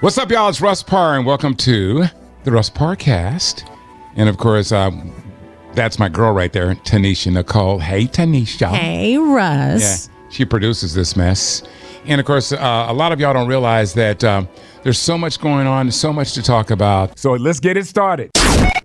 What's up, y'all? It's Russ Parr, and welcome to the Russ Parrcast. And of course, um, that's my girl right there, Tanisha Nicole. Hey, Tanisha. Hey, Russ. Yeah, she produces this mess. And of course, uh, a lot of y'all don't realize that um, there's so much going on, so much to talk about. So let's get it started.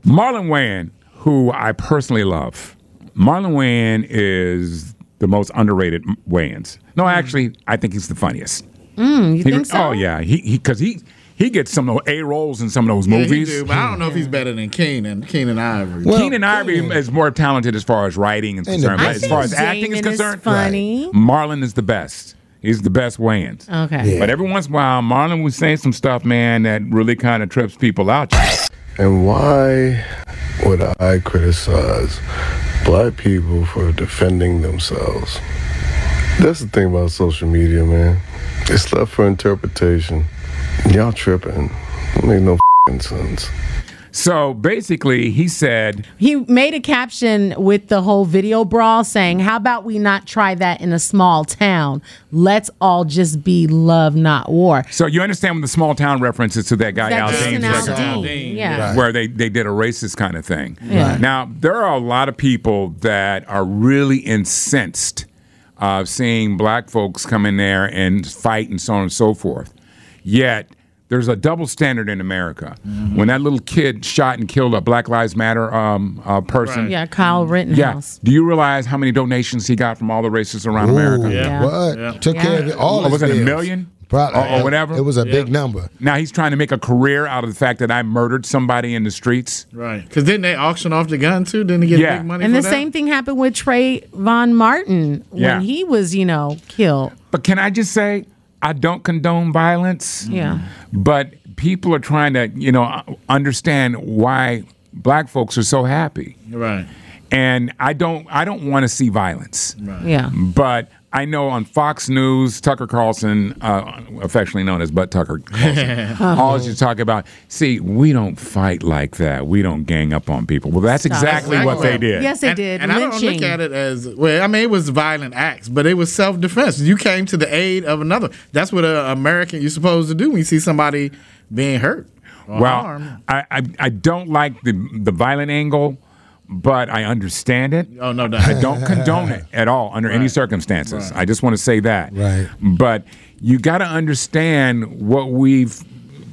Marlon Wayans, who I personally love. Marlon Wayans is the most underrated Wayans. No, actually, I think he's the funniest. Mm, you He- think so? Oh yeah, he because he, he gets some of those A roles in some of those Yeah, he movies. do, but I don't know if he's better than Keenen. Keenen Ivory. Well, Keenen Ivory Keenen- is more talented as far as writing is And concerned. But as far as acting is Jamin is concerned, funny. Marlon is the best. He's the best Wayans. Okay. Yeah. But every once in a while, Marlon was saying some stuff, man, that really kind of trips people out. And why would I criticize black people for defending themselves? That's the thing about social media, man. It's left for interpretation. Y'all tripping. It make no fing sense. So basically, he said, He made a caption with the whole video brawl saying, How about we not try that in a small town? Let's all just be love, not war. so you understand when the small town references to that guy, Al That's James, Jason record? Aldean. Yeah. where they, they did a racist kind of thing. Yeah. Right. Now, there are a lot of people that are really incensed of seeing black folks come in there and fight and so on and so forth. Yet, there's a double standard in America. Mm-hmm. When that little kid shot and killed a Black Lives Matter um, uh, person, Yeah, Kyle Rittenhouse. yeah. Rittenhouse. Do you realize how many donations he got from all the racists around America? Yeah. What? Yeah. Took care of it, all Or his was it a million? Probably. Or- or whatever? It was a big number. Now he's trying to make a career out of the fact that I murdered somebody in the streets. Right. Because didn't they auction off the gun too? Didn't he get Yeah. big money And for the that? same thing happened with Trey Von Martin when Yeah. he was, you know, killed. But can I just say, I don't condone violence. Mm-hmm. Yeah. But people are trying to, you know, understand why black folks are so happy. Right. And I don't I don't want to see violence. Yeah. But I know on Fox News, Tucker Carlson, uh, affectionately known as Butt Tucker Carlson, always you talk about, see, we don't fight like that. We don't gang up on people. Well, that's exactly what they did. Yes, they and, did. And I don't look at it as well. I mean, it was violent acts, but it was self defense. You came to the aid of another. That's what an American you're supposed to do when you see somebody being hurt. Or Well, harmed. I, I I don't like the the violent angle, but I understand it. Oh, no doubt. I don't condone it at all under any circumstances. I just want to say that. Right. But you got to understand what we've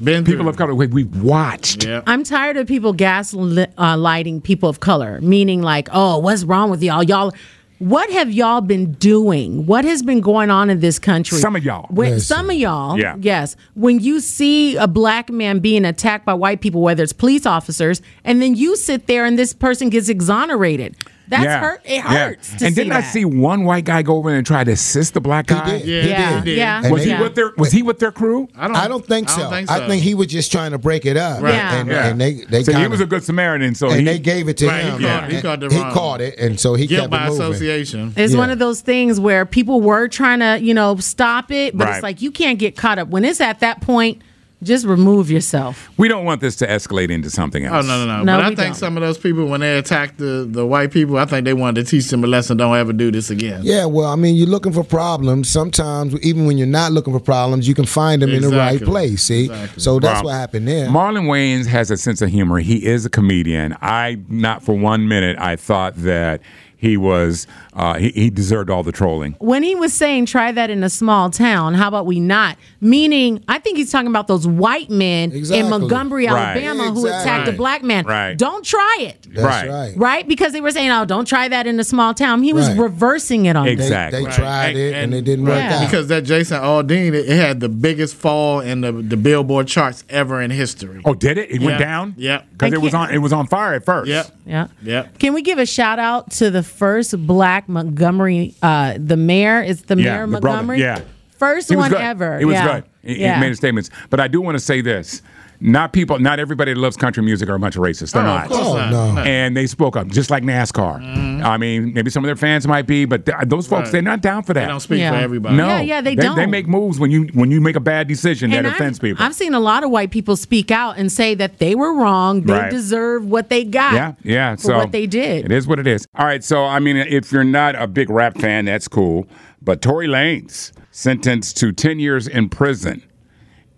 Been people through. of color we- we've watched. Yeah. I'm tired of people gaslighting uh, people of color, meaning like, oh, what's wrong with y'all? Y'all, what have y'all been doing? What has been going on in this country? Some of y'all. When, Listen. some of y'all, Yeah. yes. When you see a black man being attacked by white people, whether it's police officers, and then you sit there and this person gets exonerated, that's yeah. hurt. It Yeah. hurts. To and didn't I that. see one white guy go over and try to assist the black guy? He guy? did. Yeah, He Yeah, did. yeah. And Was they- he with their Was he with their crew? I don't, I don't think so. I don't think I think he was just trying to break it up. Right. Yeah. And, Yeah. and they they so he kinda- was a good Samaritan. So and he, they gave it to Right, he him. caught- he and caught the he caught it, and so he guilt kept by it moving. association. It's Yeah. one of those things where people were trying to, you know, stop it, but Right. it's like you can't get caught up. When it's at that point, just remove yourself. we don't want this to escalate into something Oh else. no no no! No, but I think don't. some of those people when they attacked the, the white people, I think they wanted to teach them a lesson. Don't ever do this again. Yeah, well, I mean, you're looking for problems. Sometimes, even when you're not looking for problems, you can find them in the right place. See, Exactly. so that's Well, what happened there. Marlon Wayans has a sense of humor. He is a comedian. I not for one minute I thought that he was uh, he, he deserved all the trolling. When he was saying try that in a small town, how about we not? Meaning, I think he's talking about those white men Exactly. in Montgomery, Right. Alabama, who Exactly. attacked a black man. Right. Don't try it. that's right. right. Right? Because they were saying, oh, don't try that in a small town. He was Right. reversing it on Exactly. them. They, they Right. tried it and, it didn't work Yeah. out. Because that Jason Aldean, it, it had the biggest fall in the, the Billboard charts ever in history. Oh, did it? It went down. Yeah. because it was on it was on fire at first. Yeah. Yeah. Yeah. Can we give a shout out to the first black Montgomery, uh, the mayor? Is the Yeah, mayor of the brother, Montgomery? yeah. First one good. ever. He was yeah. good. He, he made his statements. But I do want to say this. Not people, not everybody that loves country music are a bunch of racists. They're Oh, not. of course Oh, not. no. And they spoke up just like NASCAR. Mm-hmm. I mean, maybe some of their fans might be, but th- those folks Right. they're not down for that. They don't speak Yeah. for everybody. no, Yeah, yeah, they They don't. They make moves when you when you make a bad decision that And offends I've, people. I've seen a lot of white people speak out and say that they were wrong. They Right. deserve what they got. Yeah, yeah. For so what they did. It is what it is. All right. So I mean, if you're not a big rap fan, that's cool. But Tory Lanez sentenced to 10 years in prison,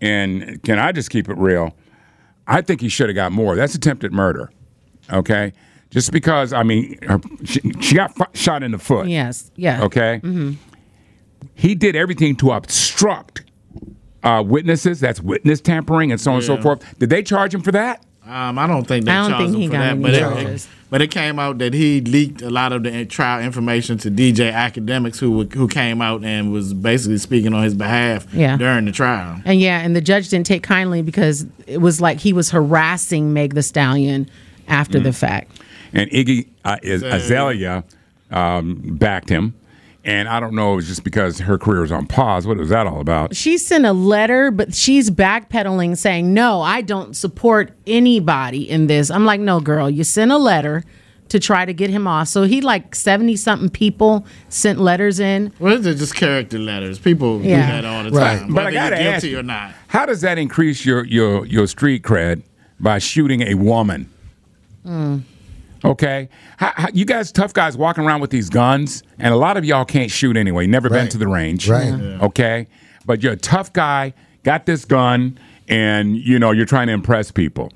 and can I just keep it real? I think he should have got more. That's attempted murder. Okay. Just because I mean, her, she, she got f- shot in the foot. Yes. Yeah. Okay. He did everything to obstruct uh, witnesses. That's witness tampering and so on and so forth. Did they charge him for that? Um, I don't think they I don't charged think him he for got that, any but it, charges. But it came out that he leaked a lot of the trial information to DJ Akademiks, who who came out and was basically speaking on his behalf Yeah. during the trial. And yeah, and the judge didn't take kindly because it was like he was harassing Meg the Stallion after Mm. the fact. and Iggy uh, is, Azalea um, backed him. And I don't know, it was just because her career was on pause. What was that all about? She sent a letter, but she's backpedaling saying, No, I don't support anybody in this. I'm like, No, girl, you sent a letter to try to get him off. So he like 70 something people sent letters in. Well, it's just character letters. People do that all the Right. time, But I gotta you're ask you, or not. how does that increase your, your, your street cred by shooting a woman? Mm. Okay, how, how, you guys, tough guys, walking around with these guns, and a lot of y'all can't shoot anyway. Never been to the range, Right. Yeah. Okay, but you're a tough guy, got this gun, and you know you're trying to impress people.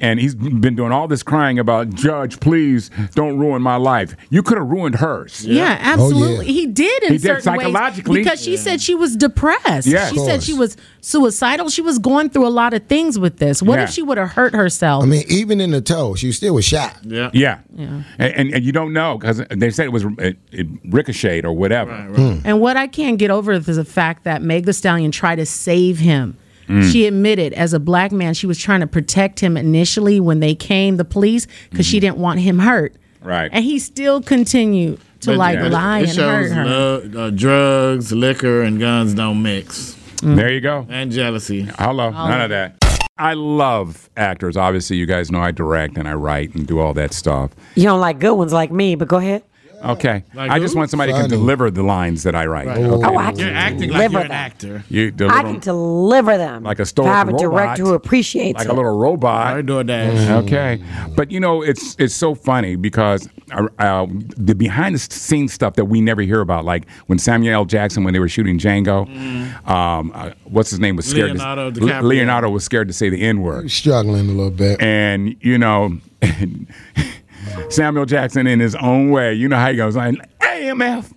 And he's been doing all this crying about, Judge, please don't ruin my life. You could have ruined hers. Yeah, oh, absolutely. yeah. He did in He did certain ways psychologically. because she said she was depressed. Yeah. Of she said she was suicidal. She was going through a lot of things with this. What Yeah. if she would have hurt herself? I mean, even in the toe, she still was shot. Yeah. Yeah. And, and, and you don't know because they said it was it, it ricocheted or whatever. And what I can't get over is the fact that Meg the Stallion tried to save him. Mm. She admitted, as a black man, she was trying to protect him initially when they came, the police, because she didn't want him hurt. Mm-hmm. Right. And he still continued to But, like yeah, lie it and shows hurt her. love, uh, drugs, liquor, and guns don't mix, There you go. and jealousy. Hello. None of that. I love actors. Obviously, you guys know I direct and I write and do all that stuff. You don't like good ones like me, but go ahead. Okay. Like I just who? want somebody who can Funny. deliver the lines that I write. Okay. Oh, I can You're can acting like deliver you're an them. actor. You deliver I can deliver them. Like a If stoic I have a robot. director who appreciates like it. a little robot. I do that. Okay, but you know it's it's so funny because uh, uh, the behind the scenes stuff that we never hear about, like when Samuel L. Jackson when they were shooting Django, um, uh, what's his name was scared. Leonardo to, DiCaprio. Leonardo was scared to say the N word, Struggling a little bit. and you know. Samuel Jackson, in his own way, you know how he goes, like, AMF,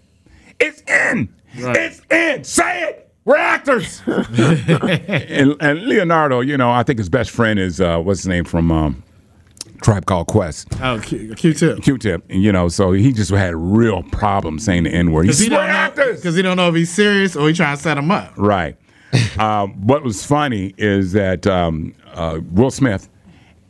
it's in, it's in, say it, we're actors. and, and Leonardo, you know, I think his best friend is uh, what's his name from um, Tribe Called Quest, Oh, Q- Q-tip. Q-Tip. And, you know, so he just had a real problem saying the N word. He's Because said, he, "We're don't know- actors." 'cause he don't know if he's serious or he trying to set him up. Right. um, what was funny is that um, uh, Will Smith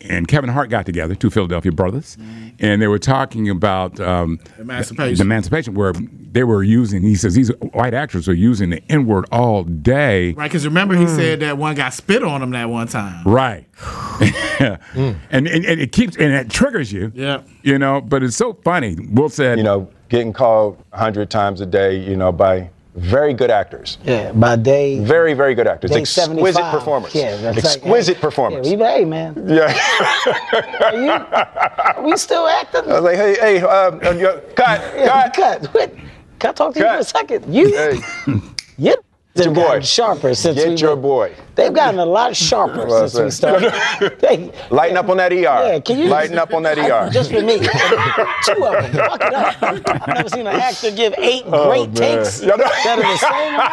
and Kevin Hart got together, two Philadelphia brothers, and they were talking about um, Emancipation. The emancipation, where they were using. He says these white actors are using the N word all day. Right, because remember he said that one guy spit on him that one time. Right. and, and, and it keeps and it triggers you. Yeah. You know, but it's so funny. Will said, you know, getting called 100 times a day, you know, by very good actors. Yeah, by day Very, very good actors. Exquisite 75. performance. Yeah, that's like- Exquisite hey, performance. Yeah, we, hey man, Yeah. are you, are we still acting? I was like, hey, hey, um, yo, cut, Yeah, cut. cut. Wait, Can I talk to you for a second? You, Hey, you your boy. sharper since we get your been- boy. They've gotten a lot sharper Well since we said. started. They- Lighten up on that ER. Yeah, can you Lighten up on that I- ER. Just for me, two of them. Fuck it up. I've never seen an actor give eight Oh, great man. takes Yeah, no. that are the same. in my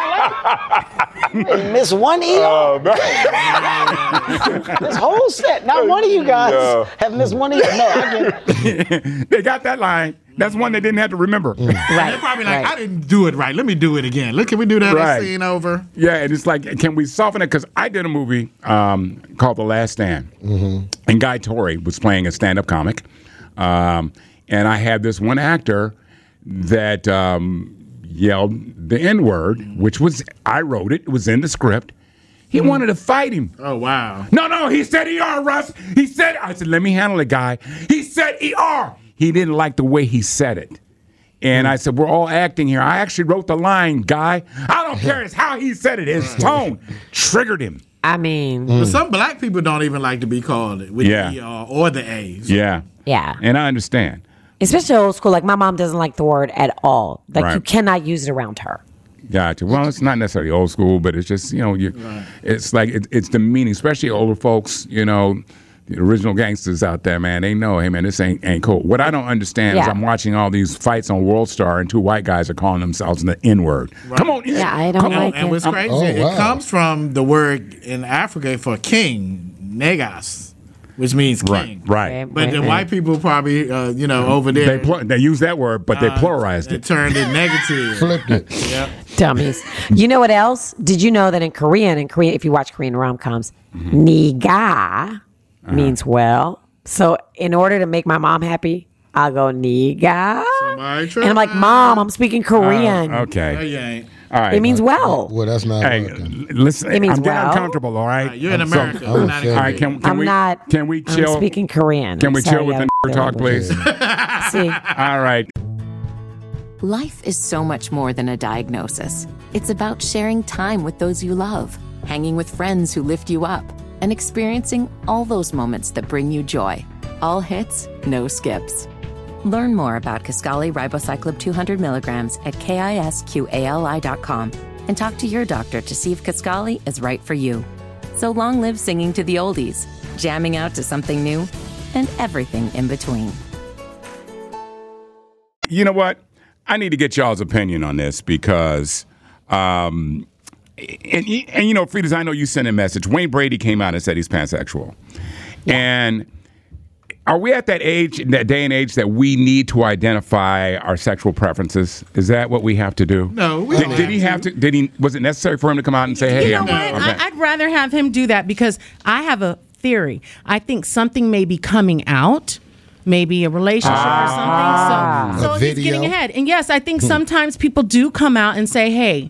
life. They miss one ER. Oh, man. this whole set, not one of you guys No. have missed one ER. No, I get it. they got that line. That's one they didn't have to remember. right They're probably like, I didn't do it right. Let me do it again. Look, can we do that Right. scene over? Yeah, and it's like, can we soften it? Because I did a movie um, called The Last Stand, and Guy Torry was playing a stand-up comic, um, and I had this one actor that um, yelled the N-word, which was I wrote it. It was in the script. He wanted to fight him. Oh wow. No, no, he said ER, Russ. He said, I said, let me handle it, guy. He said ER. He didn't like the way he said it. And I said, we're all acting here. I actually wrote the line, guy. I don't care. It's how he said it. His tone triggered him. I mean, But some black people don't even like to be called it with Yeah. the ER or the A's. Yeah. yeah. And I understand. Especially old school. Like my mom doesn't like the word at all. Like you Right. cannot use it around her. Gotcha. Well, it's not necessarily old school, but it's just you know, you, it's like it, it's the meaning, especially older folks. You know, the original gangsters out there, man. They know, hey man, this ain't ain't cool. What I don't understand is I'm watching all these fights on World Star, and two white guys are calling themselves the N word. Come on, Yeah, I don't Come on. like And what's it. crazy, Oh, it comes from the word in Africa for king, negas, which means king. Right, right. But the white people probably, uh, you know, over They there, pl- they use that word, but they pluralized it it. turned it negative. Flipped it. Yep. Dummies. you know what else? Did you know that in Korean, in Korean, if you watch Korean rom coms, Mm-hmm. niga Uh-huh. means well. So in order to make my mom happy, I'll go niga. Somebody And I'm like, Mom, I'm speaking Korean. Uh, No, okay, you ain't. all right. It means well. Well, that's not Hey, working. listen. It means I'm getting well. uncomfortable. All right. You're in I'm America. So, I'm not all right. Can, can I'm we not. can we I'm chill? speaking Korean. Can we sorry, chill with I- the talk, please? See, all right. Life is so much more than a diagnosis. It's about sharing time with those you love, hanging with friends who lift you up, and experiencing all those moments that bring you joy. All hits, no skips. Learn more about Kisqali Ribociclib 200 milligrams at kisqali.com and talk to your doctor to see if Kisqali is right for you. So long live singing to the oldies, jamming out to something new, and everything in between. You know what? I need to get y'all's opinion on this because, um, and, and you know, Fridas, I know you sent a message. Wayne Brady came out and said he's pansexual, and are we at that age, that day and age, that we need to identify our sexual preferences? Is that what we have to do? No, we Did, don't did have he have to? Did he? Was it necessary for him to come out and say, "Hey, You know I'm, what? I'm I, I'd rather have him do that because I have a theory. I think something may be coming out. Maybe a relationship or something. So, ah. so he's getting ahead. And yes, I think hmm. sometimes people do come out and say, "Hey,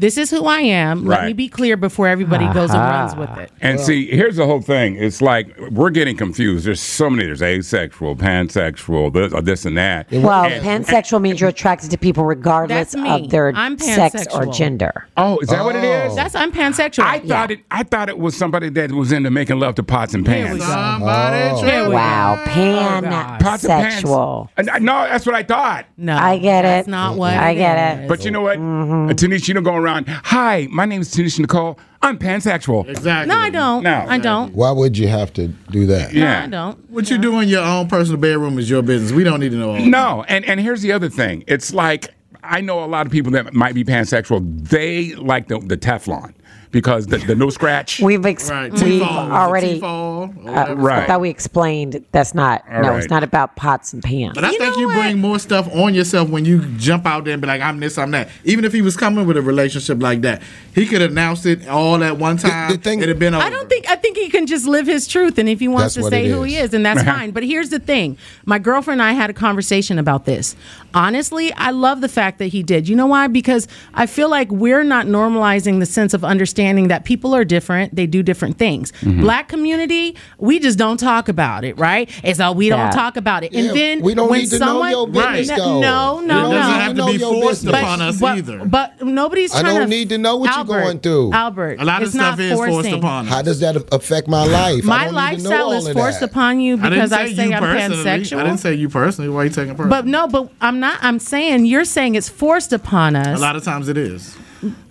this is who I am. Let me be clear before everybody goes and runs with it." And see, here's the whole thing. It's like we're getting confused. There's so many. There's asexual, pansexual, this, or this and that. well, And- pansexual means you're attracted to people regardless of their sex or gender. Oh, is that what it is? That's I'm pansexual. I thought it. I thought it was somebody that was into making love to pots and pans. Somebody Oh. Wow, God. Pots and pans. pansexual. And No, that's what I thought. No, I get it. That's not what I get it. But you know what, Mm-hmm. uh, Tanisha, you don't go around. Hi, my name is Tanisha Nicole. I'm pansexual. Exactly. no, I don't. No. I don't. Why would you have to do that? No, Yeah. I don't. What you do in your own personal bedroom is your business. We don't need to know all. No, and and here's the other thing. It's like I know a lot of people that might be pansexual. They like the the Teflon because the, the no scratch. We've ex- Right. we've already. T-fall, Uh. Right. I thought we explained that's not. All no, right. it's not about pots and pans. But I You think you what? bring more stuff on yourself when you jump out there and be like, I'm this, I'm that. Even if he was coming with a relationship like that, he could announce it all at one time. the thing- It'd have been over. I don't think I think he can just live his truth, and if he wants That's to say it who he is. is, and that's fine. But here's the thing: my girlfriend and I had a conversation about this. Honestly, I love the fact that he did. You know why? Because I feel like we're not normalizing the sense of understanding that people are different. They do different things. Mm-hmm. Black community, we just don't talk about it, right? It's all we Yeah. don't talk about it. Yeah, and then we don't when need to know someone, your business, Right. though. no, no, no. It doesn't need have to be forced business. upon us but, either. But nobody's I don't to need to know what you're going through. Albert, a lot of stuff is forced upon us. How does that affect my life? My don't need to know lifestyle is forced that. upon you because say, I say I'm personally. pansexual. I didn't say you personally. Why are you taking it personally? But no, but I'm not. I'm saying you're saying it's forced upon us. a lot of times it is.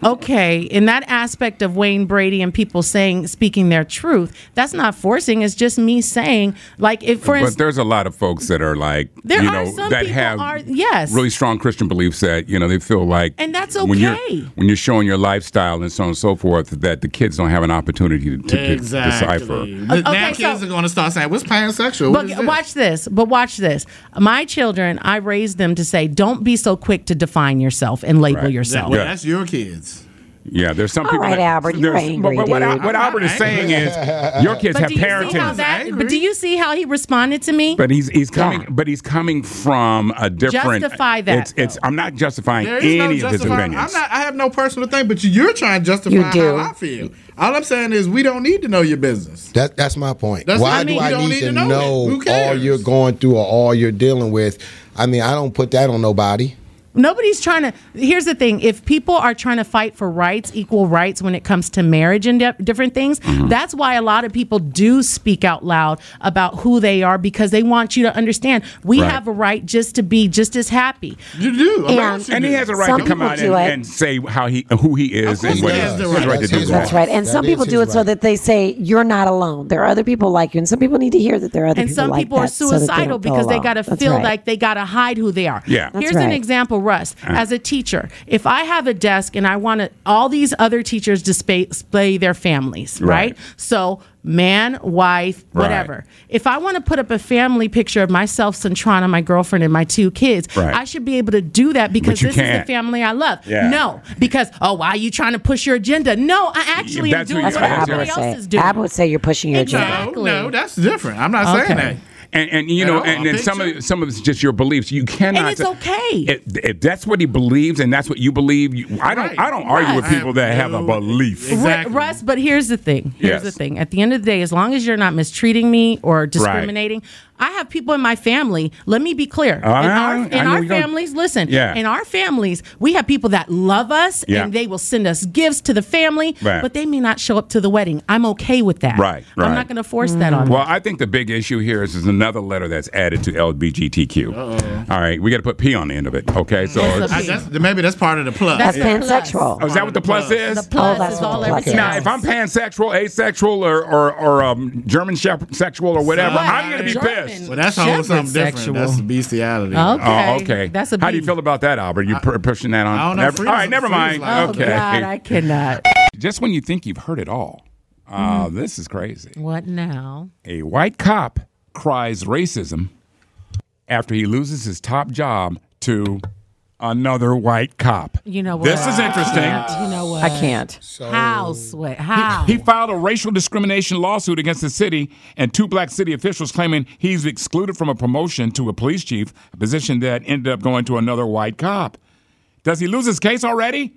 Okay, in that aspect of Wayne Brady and people saying speaking their truth, that's not forcing. It's just me saying, like, if for But instance, there's a lot of folks that are like, There you are know, some that people have are- yes. really strong Christian beliefs that you know they feel like, And that's When you're okay. when you're showing your lifestyle and so on and so forth, that the kids don't have an opportunity to, to exactly. decipher. N- Okay, now kids so- are going to start saying, "What's pansexual?" What but this? watch this. But watch this. My children, I raised them to say, don't be so quick to define yourself and label Right. That- yourself. well, Yeah. that's your kids. Yeah, there's some All people. right, that- Albert, you're there's- angry, but what, Al- dude. what Albert is saying is, your kids But have do you see parenting. that? But do you see how he responded to me? But he's he's coming, Yeah. but he's coming from a different. Justify that, It's, it's. I'm not justifying There is no any of his opinions. I'm not. I have no personal thing, but you're trying to justify You do. how I feel. All I'm saying is we don't need to know your business. That, that's my point. That's Why I mean. do I need, need to to know know, all you're going through or all you're dealing with? I mean, I don't put that on nobody. Nobody's trying to. Here's the thing: if people are trying to fight for rights, equal rights, when it comes to marriage and di- different things, Mm-hmm. that's why a lot of people do speak out loud about who they are because they want you to understand we Right. have a right just to be just as happy. You do. Of And- and he has a right to come out do and, and say how he who he is and what he he has has the the right. right to That's do his that. That's right. And That some people do it so that they say you're not alone. There are other people like you, and some people need to hear that there are other and people some like people are that so they suicidal don't because they got to feel right. like they got to hide who they are. Yeah. That's Here's an right. Example, Russ. As a teacher, if I have a desk and I want to, all these other teachers display, display their families, right? Right. So man, wife, Right. whatever. If I want to put up a family picture of myself, Centrana, my girlfriend, and my two kids, Right. I should be able to do that because this is can't. the family I love. Yeah. No, because oh, why are you trying to push your agenda? No, I actually am doing what That's what would everybody else say. is doing. Abba would say you're pushing your agenda. No, no, that's different. I'm not saying that. And, and you know, No, and then some of some of it's just your beliefs. You cannot. And it's okay. If, if that's what he believes and that's what you believe, you, I don't. Right. I don't argue with Right. people that have a belief. Ru- Exactly. Russ, but here's the thing. Here's Yes. the thing. At the end of the day, as long as you're not mistreating me or discriminating, I have people in my family. Let me be clear. Oh, in our, in our you don't- families, listen. Yeah. In our families, we have people that love us Yeah. and they will send us gifts to the family, Right. but they may not show up to the wedding. I'm okay with that. Right, right. I'm not going to force that on them. Well, them. I think the big issue here is, is another letter that's added to LBGTQ. All right, we got to put P on the end of it. Okay, so What's the I, that's, maybe that's part of the plus. That's That's the pansexual. Oh, is that what the plus is? The plus that's is what all plus everything. Now, if I'm pansexual, asexual, or or, or um, German shep- sexual or whatever, What? I'm gonna be German. pissed. Well, that's a whole something different. sexual. That's bestiality. Okay. Oh, okay. That's a How do you feel about that, Albert? You pu- pushing that on? I don't know. Never- Freeze- all right, never mind. like- Oh, okay. God, I cannot. Just when you think you've heard it all, uh, Mm-hmm. this is crazy. what now? A white cop cries racism after he loses his top job to another white cop. You know what? This is interesting. You know what? I can't. How, Sweat? How? He filed a racial discrimination lawsuit against the city and two black city officials claiming he's excluded from a promotion to a police chief, a position that ended up going to another white cop. Does he lose his case already?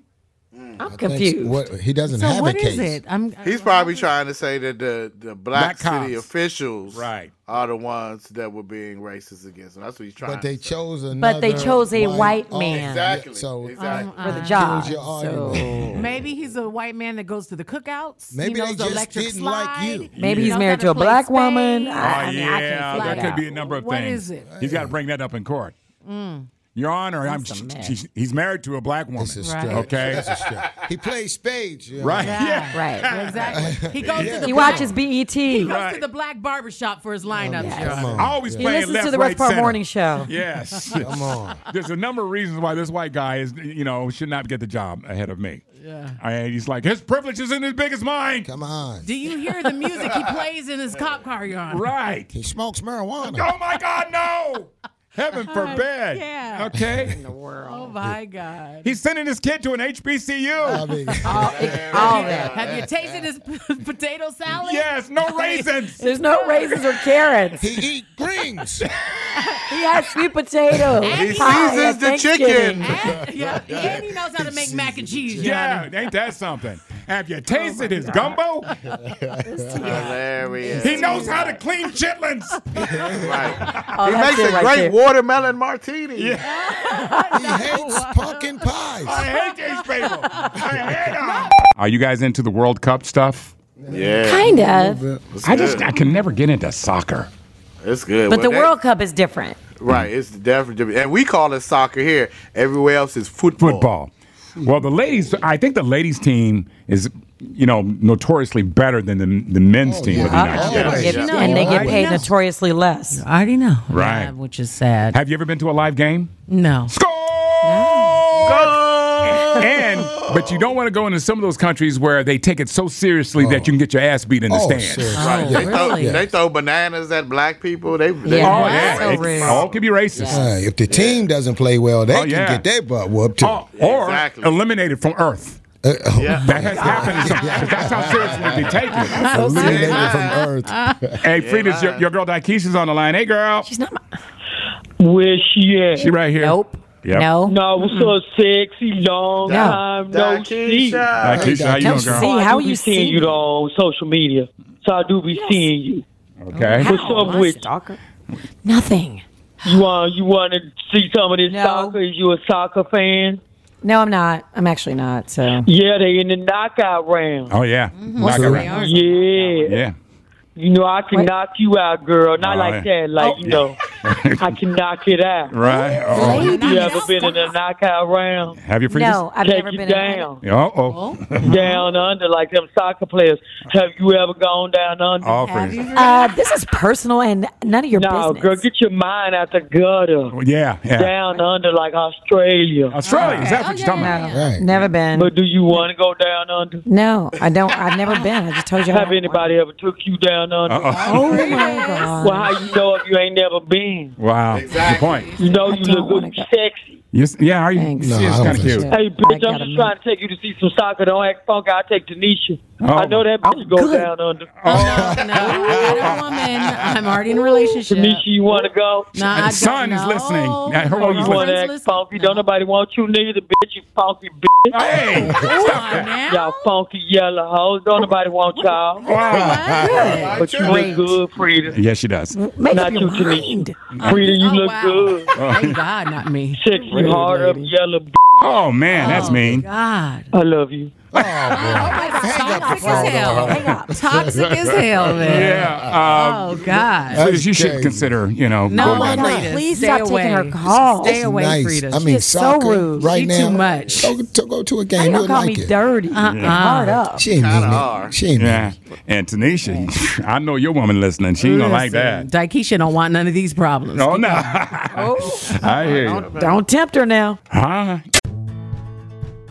Mm. I'm Thanks- confused. What, he doesn't so have what a is case. it? I'm, He's probably trying to say that the, the black, Black city cops. officials Right. are the ones that were being racist against him. That's what he's trying But they to say. chose another. But they chose a white oh, man. Exactly. So exactly. for the uh, job. So. Maybe he's a white man that goes to the cookouts. Maybe he knows they just electric didn't slide. like you. maybe He he's married to a play black woman. spades. I, Oh, I mean, I oh, yeah, can't there could out. be a number of What things. is it? He's got to bring that up in court. Mm. Your Honor, I'm, That's a mess. she's- he's married to a black woman. This is Right. stretch. Okay. This is stretch. He plays spades. you know. Right. Yeah, Yeah. Right. Exactly. He goes to the He watches BET. He goes to the black barbershop for his lineups. Your Come Honor. on. Always He playing listens left, to the right, Russ Parr. Morning Show. Yes. Come on. There's a number of reasons why this white guy is, you know, should not get the job ahead of me. Yeah. I, he's like, his privilege isn't as big as mine. Come on. Do you hear the music he plays in his cop car, Your Honor? Right. He smokes marijuana. Oh my God, no! Heaven forbid. yeah. Okay. In the world. Oh my God. He's sending his kid to an HBCU. I mean, All that. Have you tasted his potato salad? yes, no raisins. There's no raisins or carrots. he eat greens. He has sweet potatoes. He Pie seasons the chicken. And, yeah, and he knows how to make mac and cheese, Yeah, ain't that something? Have you tasted his gumbo? Hilarious. He knows how to clean chitlins. Right. Oh, He makes a right great there. watermelon martini. he hates pumpkin pies. I hate these people. I hate them. Are you guys into the World Cup stuff? Yeah. Kind of. I just. I can never get into soccer. It's good. But Well, the they- World Cup is different. Right. It's definitely and we call it soccer here. Everywhere else is football. Football. Well, the ladies, I think the ladies team is, you know, notoriously better than the, the men's Oh, team yeah. of the United States. And they get, and they get paid notoriously less. I already know. Right. Yeah, which is sad. Have you ever been to a live game? No. Score! And but you don't want to go into some of those countries where they take it so seriously that you can get your ass beat in the Oh, stands. seriously. Right. They, throw, really? they throw bananas at black people. They, they Yeah. Oh yeah, so it rude. all can be racist. Uh, if the team doesn't play well, they Oh, can get their butt whooped too. Oh, or Exactly. eliminated from Earth. That has happened. Some, that's how seriously they take it. Eliminated from Earth. Hey, Frida's your, your girl Dykeisha's on the line. Hey, girl. She's not. Where she at? She right here. Nope. Yep. No. No, what's up, sexy? Long No. time no see. Dykeisha, how you No doing, girl? see. I How do be you seeing see you though on social media? So I do be seeing you. Okay. What's up A with you? stalker? Nothing. You want you want to see some of this No. soccer? Is you a soccer fan? No, I'm not. I'm actually not. So. Yeah, they in the knockout round. Oh yeah. Knock it right. Yeah. Yeah. You know I can What? knock you out, girl. Not Oh, like yeah. that. Like you oh. know, I can knock it out. Right. Oh. You ever been in a knockout round? Have you Frida's? No, I've Take never you been in down, Uh oh. down under like them soccer players. Have you ever gone down under? All Have Uh, this is personal and none of your business. no, business. girl, get your mind out the gutter. Yeah. Yeah. Down under like Australia. Australia. Is that what you're talking about? Right. never been. But do you want to go down under? no, I don't. I've never been. I just told you. I Have don't anybody ever took you down under? Uh-oh. Oh my god. Well, how you know if you ain't never been? Wow. Good point. You know you look good, wanna you go. sexy. You, yeah. Are you? Thanks. No, she is kind of cute. Hey, I bitch, got I'm just trying to take you to see some soccer. Don't act funky. I'll take Tanisha. I oh. know that bitch oh, go good. down under. Oh. No, I got a woman. I'm already in a relationship. Tanisha, you want to go? No, I don't Son is listening. Yeah, her Oh, you want to act listen? funky? Don't nobody want you neither, bitch. You funky bitch. Hey. Come on now. Y'all funky yellow hoes. Don't nobody want y'all. Wow. But you look good, Frida. Yes, she does. Make Not you, Tanisha. Frida, you Oh, look wow. good. Thank God, not me. Sexy, hard up, yellow. B- Oh man, that's mean. God. I love you. Toxic as hell. Hang up. Toxic as hell, man. Yeah. Oh God. Uh, Frida's, you should crazy. consider, you know, No, going why down. not? Frida, Please stay stop taking her calls. Stay away, nice. Frida. I mean, is so rude. right She now. too much. Go, to, go to a game. you You'll call like me it. dirty and hard up? She ain't mean Kinda it. She ain't mean Yeah. it. And Tanisha, I know your woman listening. She ain't gonna like that. Dykeisha don't want none of these problems. Oh no. Oh, I hear you. don't tempt her now. Huh?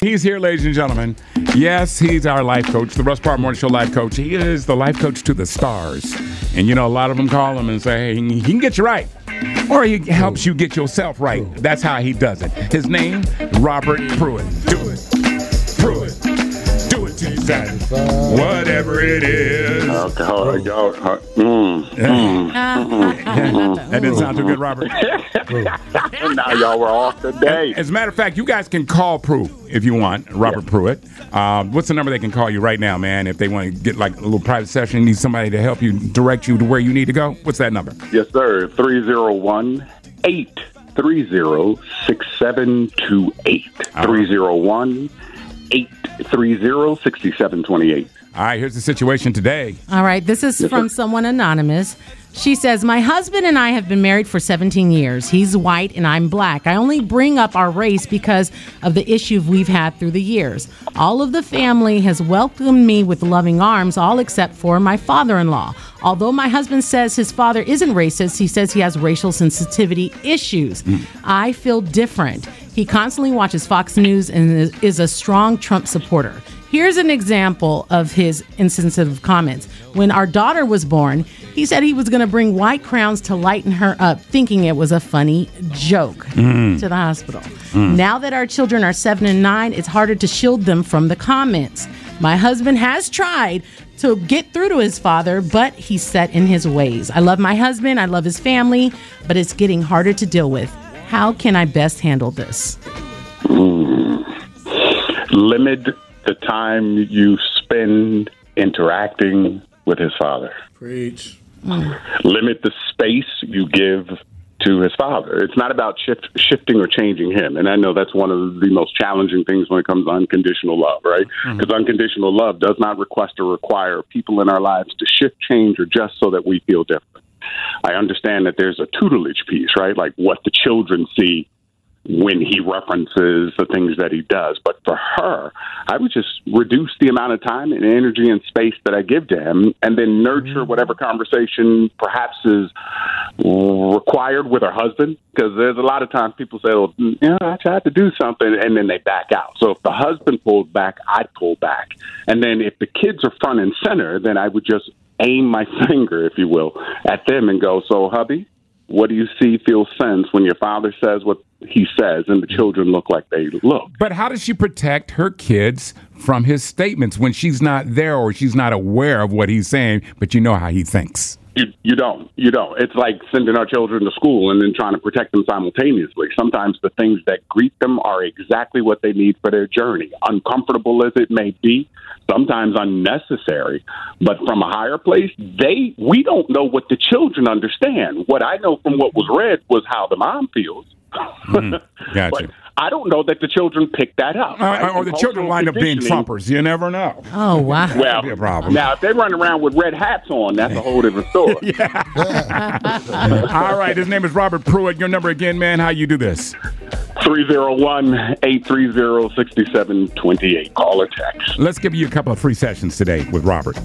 He's here, ladies and gentlemen. Yes, he's our life coach, the Russ Parr Morning Show life coach. He is the life coach to the stars. And you know, a lot of them call him and say, hey, he can get you right. Or he helps you get yourself right. That's how he does it. His name, Robert Pruitt. Do it. Pruitt. Do it till you satisfied. Whatever it is. Okay, hold on, y'all. uh, Mm, that didn't sound too good, Robert. now y'all were off today. As a matter of fact, you guys can call Pruitt if you want, Robert Pruitt. Um, what's the number they can call you right now, man? If they want to get like a little private session, need somebody to help you direct you to where you need to go. What's that number? Yes, sir. 301 830 6728. 301 830 6728. All right, here's the situation today. All right, this is from someone anonymous. She says, My husband and I have been married for 17 years. He's white and I'm black. I only bring up our race because of the issue we've had through the years. All of the family has welcomed me with loving arms, all except for my father in law. Although my husband says his father isn't racist, he says he has racial sensitivity issues. Hmm. I feel different. He constantly watches Fox News and is- a strong Trump supporter. Here's an example of his insensitive comments. When our daughter was born, he said he was going to bring white crowns to lighten her up, thinking it was a funny joke Mm. to the hospital. Mm. Now that our children are seven and nine, it's harder to shield them from the comments. My husband has tried to get through to his father, but he's set in his ways. I love my husband, I love his family, but it's getting harder to deal with. How can I best handle this? Hmm. Limit the time you spend interacting with his father. Preach. Hmm. Limit the space you give to his father. It's not about shift, shifting or changing him. And I know that's one of the most challenging things when it comes to unconditional love, right? Hmm. Because unconditional love does not request or require people in our lives to shift, change, or just so that we feel different. I understand that there's a tutelage piece, right? Like what the children see when he references the things that he does. But for her, I would just reduce the amount of time and energy and space that I give to him and then nurture mm-hmm. whatever conversation perhaps is required with her husband. Because there's a lot of times people say, well, you know, I tried to do something, and then they back out. So if the husband pulls back, I'd pull back. And then if the kids are front and center, then I would just aim my finger, if you will, at them and go, so, hubby, what do you see, feel, sense when your father says what he says and the children look like they look? But how does she protect her kids from his statements when she's not there or she's not aware of what he's saying, but you know how he thinks? You, you don't. You don't. It's like sending our children to school and then trying to protect them simultaneously. Sometimes the things that greet them are exactly what they need for their journey, uncomfortable as it may be, sometimes unnecessary. But from a higher place, they we don't know what the children understand. What I know from what was read was how the mom feels. Hmm. Gotcha. But I don't know that the children pick that up. Uh, or the And children wind up being Trumpers. You never know. Oh wow. Well, be a problem. now if they run around with red hats on, that's a whole different story. All right, his name is Robert Pruitt. Your number again, man. How you do this? 301-830-6728. Call or text. Let's give you a couple of free sessions today with Robert.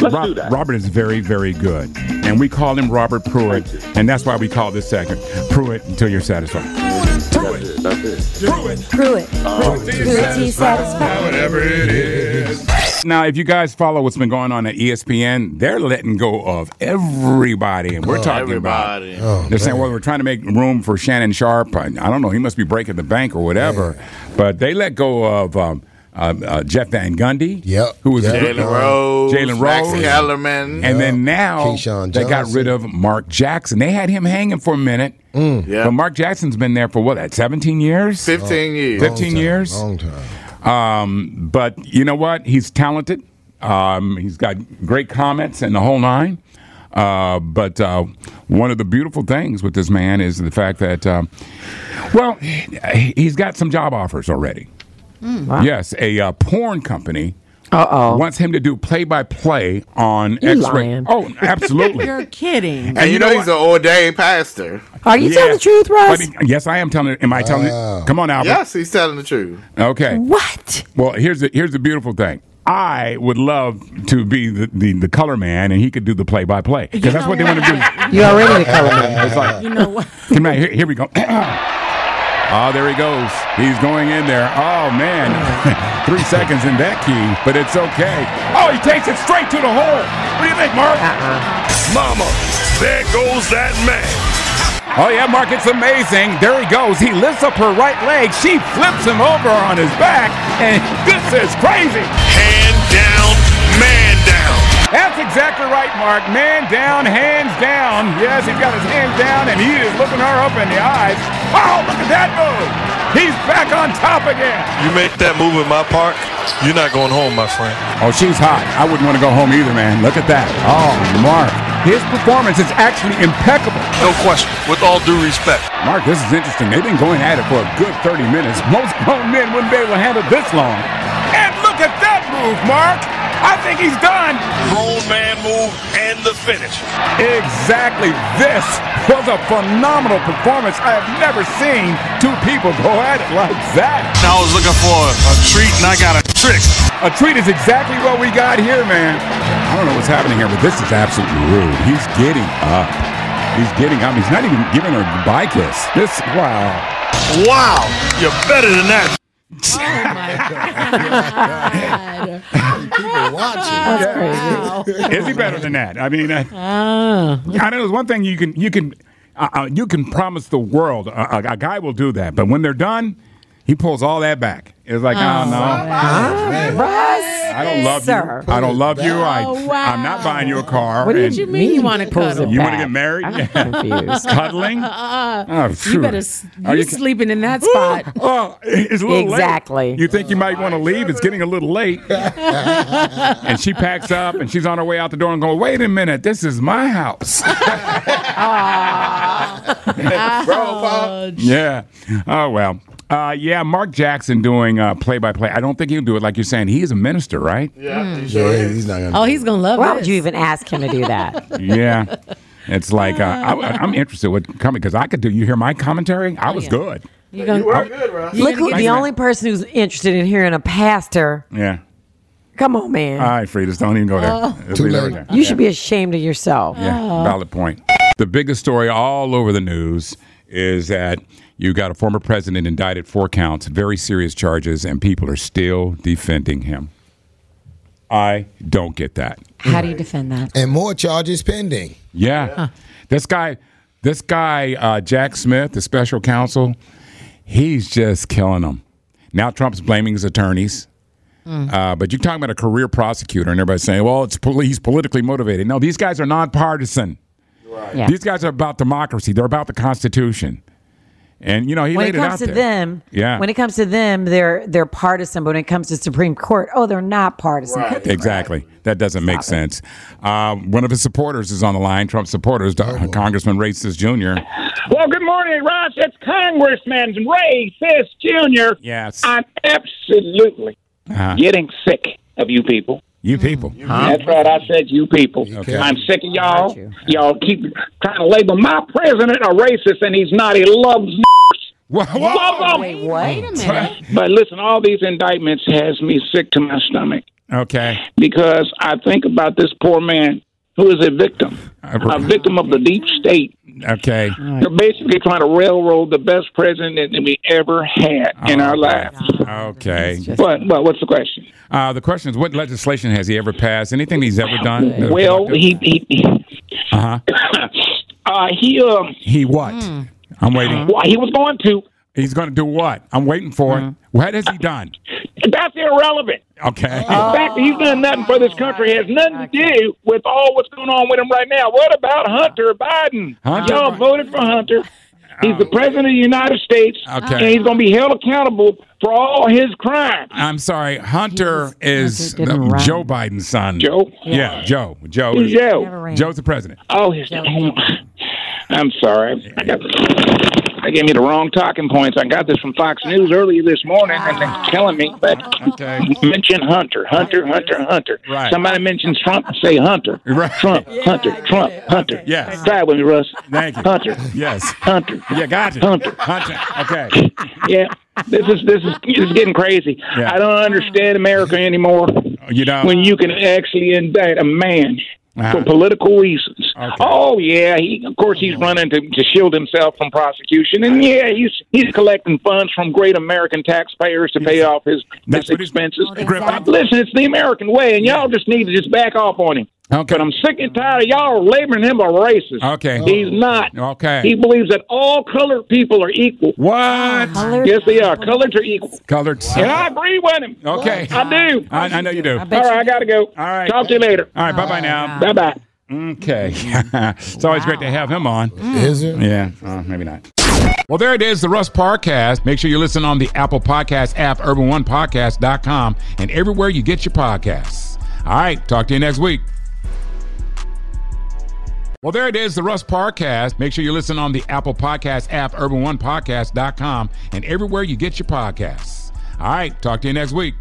Let's do that. Robert is very, very good. And we call him Robert Pruitt. And that's why we call this segment Pruitt until you're satisfied. That's it. That's it. Pruitt. Pruitt. Pruitt, he satisfied. Whatever it is. Now, if you guys follow what's been going on at ESPN, they're letting go of everybody, and we're Oh, talking everybody. about. they're saying, "Well, we're trying to make room for Shannon Sharpe." I, I don't know; he must be breaking the bank or whatever. But they let go of um, uh, uh, Jeff Van Gundy, Yep. who was Yep. a good- Jalen Rose, Jalen Max Rose, Kellerman. and then now Keyshawn they got rid of Mark Jackson. They had him hanging for a minute, Yeah. but Mark Jackson's been there for what? That seventeen years, 15 years. 15 Long time, years? Long time. Um, but you know what? He's talented. Um, he's got great comments and the whole nine. Uh, but uh, one of the beautiful things with this man is the fact that, um, well, he's got some job offers already. Yes, a uh, porn company Uh-oh. wants him to do play-by-play on X-ray. lying. Oh, absolutely. You're kidding. And you, know, he's an ordained pastor. Are you telling the truth, Russ? But he- yes, I am telling. Am I telling? Wow. Come on, Albert. Yes, he's telling the truth. Okay. what? Well, here's the here's the beautiful thing. I would love to be the, the, the color man, and he could do the play by play because that's what they want to do. You already the color man. It's like, You know what? come on, here, here we go. Oh, there he goes. He's going in there. Oh, man. Three seconds in that key, but it's okay. Oh, he takes it straight to the hole. What do you think, Mark? Uh-uh. Mama, there goes that man. Oh, yeah, Mark, it's amazing. There he goes. He lifts up her right leg. She flips him over on his back, and this is crazy. Hand down, man down. That's exactly right, Mark. Man down, hands down. Yes, he's got his hands down, and he is looking her up in the eyes. Oh, look at that move. He's back on top again. You make that move in my park, you're not going home, my friend. Oh, she's hot. I wouldn't want to go home either, man. Look at that. Oh, Mark. His performance is actually impeccable. No question. With all due respect. Mark, this is interesting. They've been going at it for a good 30 minutes. Most grown men wouldn't be able to handle this long. And look at that move, Mark. I think he's done. Grown man move and the finish. Exactly. This was a phenomenal performance. I have never seen two people go at it like that. I was looking for a treat and I got a trick. A treat is exactly what we got here, man. I don't know what's happening here, but this is absolutely rude. He's getting up. He's getting up. He's not even giving her a goodbye kiss. This, wow. Wow, you're better than that. People watching. That's crazy. Is he better than that? I mean, uh, Ah. I know there's one thing you can you can uh, uh, you can promise the world a, a, a guy will do that, but when they're done, he pulls all that back. It's like, oh, no, Russ? I don't love Sir. you. I don't love you. I Oh, wow. I'm not buying you a car. What did you mean you wanna cuddle? You want to get married? I'm confused. Cuddling? Uh, Oh, you better. s- Are You you- sleeping in that spot? Oh, it's a little late. Exactly. You think you might want to leave? It's getting a little late. and she packs up and she's on her way out the door and going, wait a minute, this is my house. Oh, yeah. Oh, well. Uh, yeah, Mark Jackson doing play by play. I don't think he'll do it like you're saying. He is a minister, right? Yeah, he sure Yeah, is. he's not gonna. oh, he's gonna love it. Why this. would you even ask him to do that? Yeah. It's like, uh, I, I'm interested what coming because I could do, you hear my commentary? I was yeah. good. You're gonna, Look, who, the only person who's interested in hearing a pastor. Yeah. Come on, man. All right, Fridas, don't even go there. Oh. Too late. there. you should be ashamed of yourself. Yeah, valid point. The biggest story all over the news is that you got a former president indicted four counts, very serious charges, and people are still defending him. I don't get that. How do you defend that? And more charges pending. Yeah, this guy, this guy, uh, Jack Smith, the special counsel, he's just killing them. Now Trump's blaming his attorneys. Uh, but you're talking about a career prosecutor, and everybody's saying, "Well, it's pol- he's politically motivated." No, these guys are nonpartisan. Yeah. These guys are about democracy. They're about the Constitution. And you know, he when laid it it, comes out to there. them, Yeah. When it comes to them, they're they're partisan. But when it comes to Supreme Court, oh, they're not partisan. Cut the Exactly. That doesn't make sense. Um, one of his supporters is on the line. Trump supporters, Oh, Congressman Ray Cist Jr. Well, good morning, Ross. It's Congressman Ray Cist Jr. Yes. I'm absolutely Uh-huh. getting sick of you people. Mm, you people. That's right. I said you people. Okay. I'm sick of y'all. Y'all keep trying to label my president a racist, and he's not. He loves. Whoa, Love 'em. Wait. Wait a minute. But listen, all these indictments has me sick to my stomach Okay. because I think about this poor man who is a victim, a victim of the deep state. Okay. They're basically trying to railroad the best president that we ever had in Oh, our lives. Okay. But, but what's the question? Uh, the question is, what legislation has he ever passed? Anything he's ever done? Well, he he Uh huh. uh, he um He what? I'm waiting. well, he was going to. He's going to do what? I'm waiting for it. Mm-hmm. What has he done? That's irrelevant. Okay. The fact he's done nothing for this country has nothing to do with all what's going on with him right now. What about Hunter Biden? Hunter Y'all Bi- voted for Hunter. He's the oh. president of the United States, Okay. and he's going to be held accountable for all his crimes. I'm sorry. Hunter is Hunter the- Joe Biden's son. Joe? Yeah, Joe. Joe. Who's is- Joe? Joe's the president. Oh, his. I'm sorry. I got. They gave me the wrong talking points. I got this from Fox News earlier this morning, and they're telling me that Okay. mention Hunter, Hunter, Hunter, Hunter. Right. Somebody mentions Trump, say Hunter. Right. Trump, Hunter, Trump, Hunter. Yes. Try it with me, Russ. Thank you. Hunter, Yes. Hunter. Yeah, got it. Hunter. Hunter. Okay. Yeah, this is this is this is getting crazy. Yeah. I don't understand America anymore. You know. when you can actually indict a man Uh-huh. for political reasons. Okay. Oh yeah, he of course he's mm-hmm. running to, to shield himself from prosecution, and yeah, he's he's collecting funds from great American taxpayers to pay off his, his expenses. Griff, Listen, it's the American way, and y'all just need to just back off on him. Okay. But I'm sick and tired of y'all labeling him a racist. Okay. He's oh. not. Okay. He believes that all colored people are equal. What? Colored Yes, they are. Coloreds are equal. Colored. And I agree with him. Okay. I do. I, I know you do. All right, I got to go. All right. Talk to you later. All right. Bye bye now. Bye bye. Okay. it's always great to have him on. Is it? Yeah. Uh, maybe not. Well, there it is, the Russ Parrcast. Make sure you listen on the Apple Podcast app, urban1podcast.com, and everywhere you get your podcasts. All right. Talk to you next week. Well, there it is, the Russ Parrcast. Make sure you listen on the Apple Podcast app, urban1podcast.com, and everywhere you get your podcasts. All right. Talk to you next week.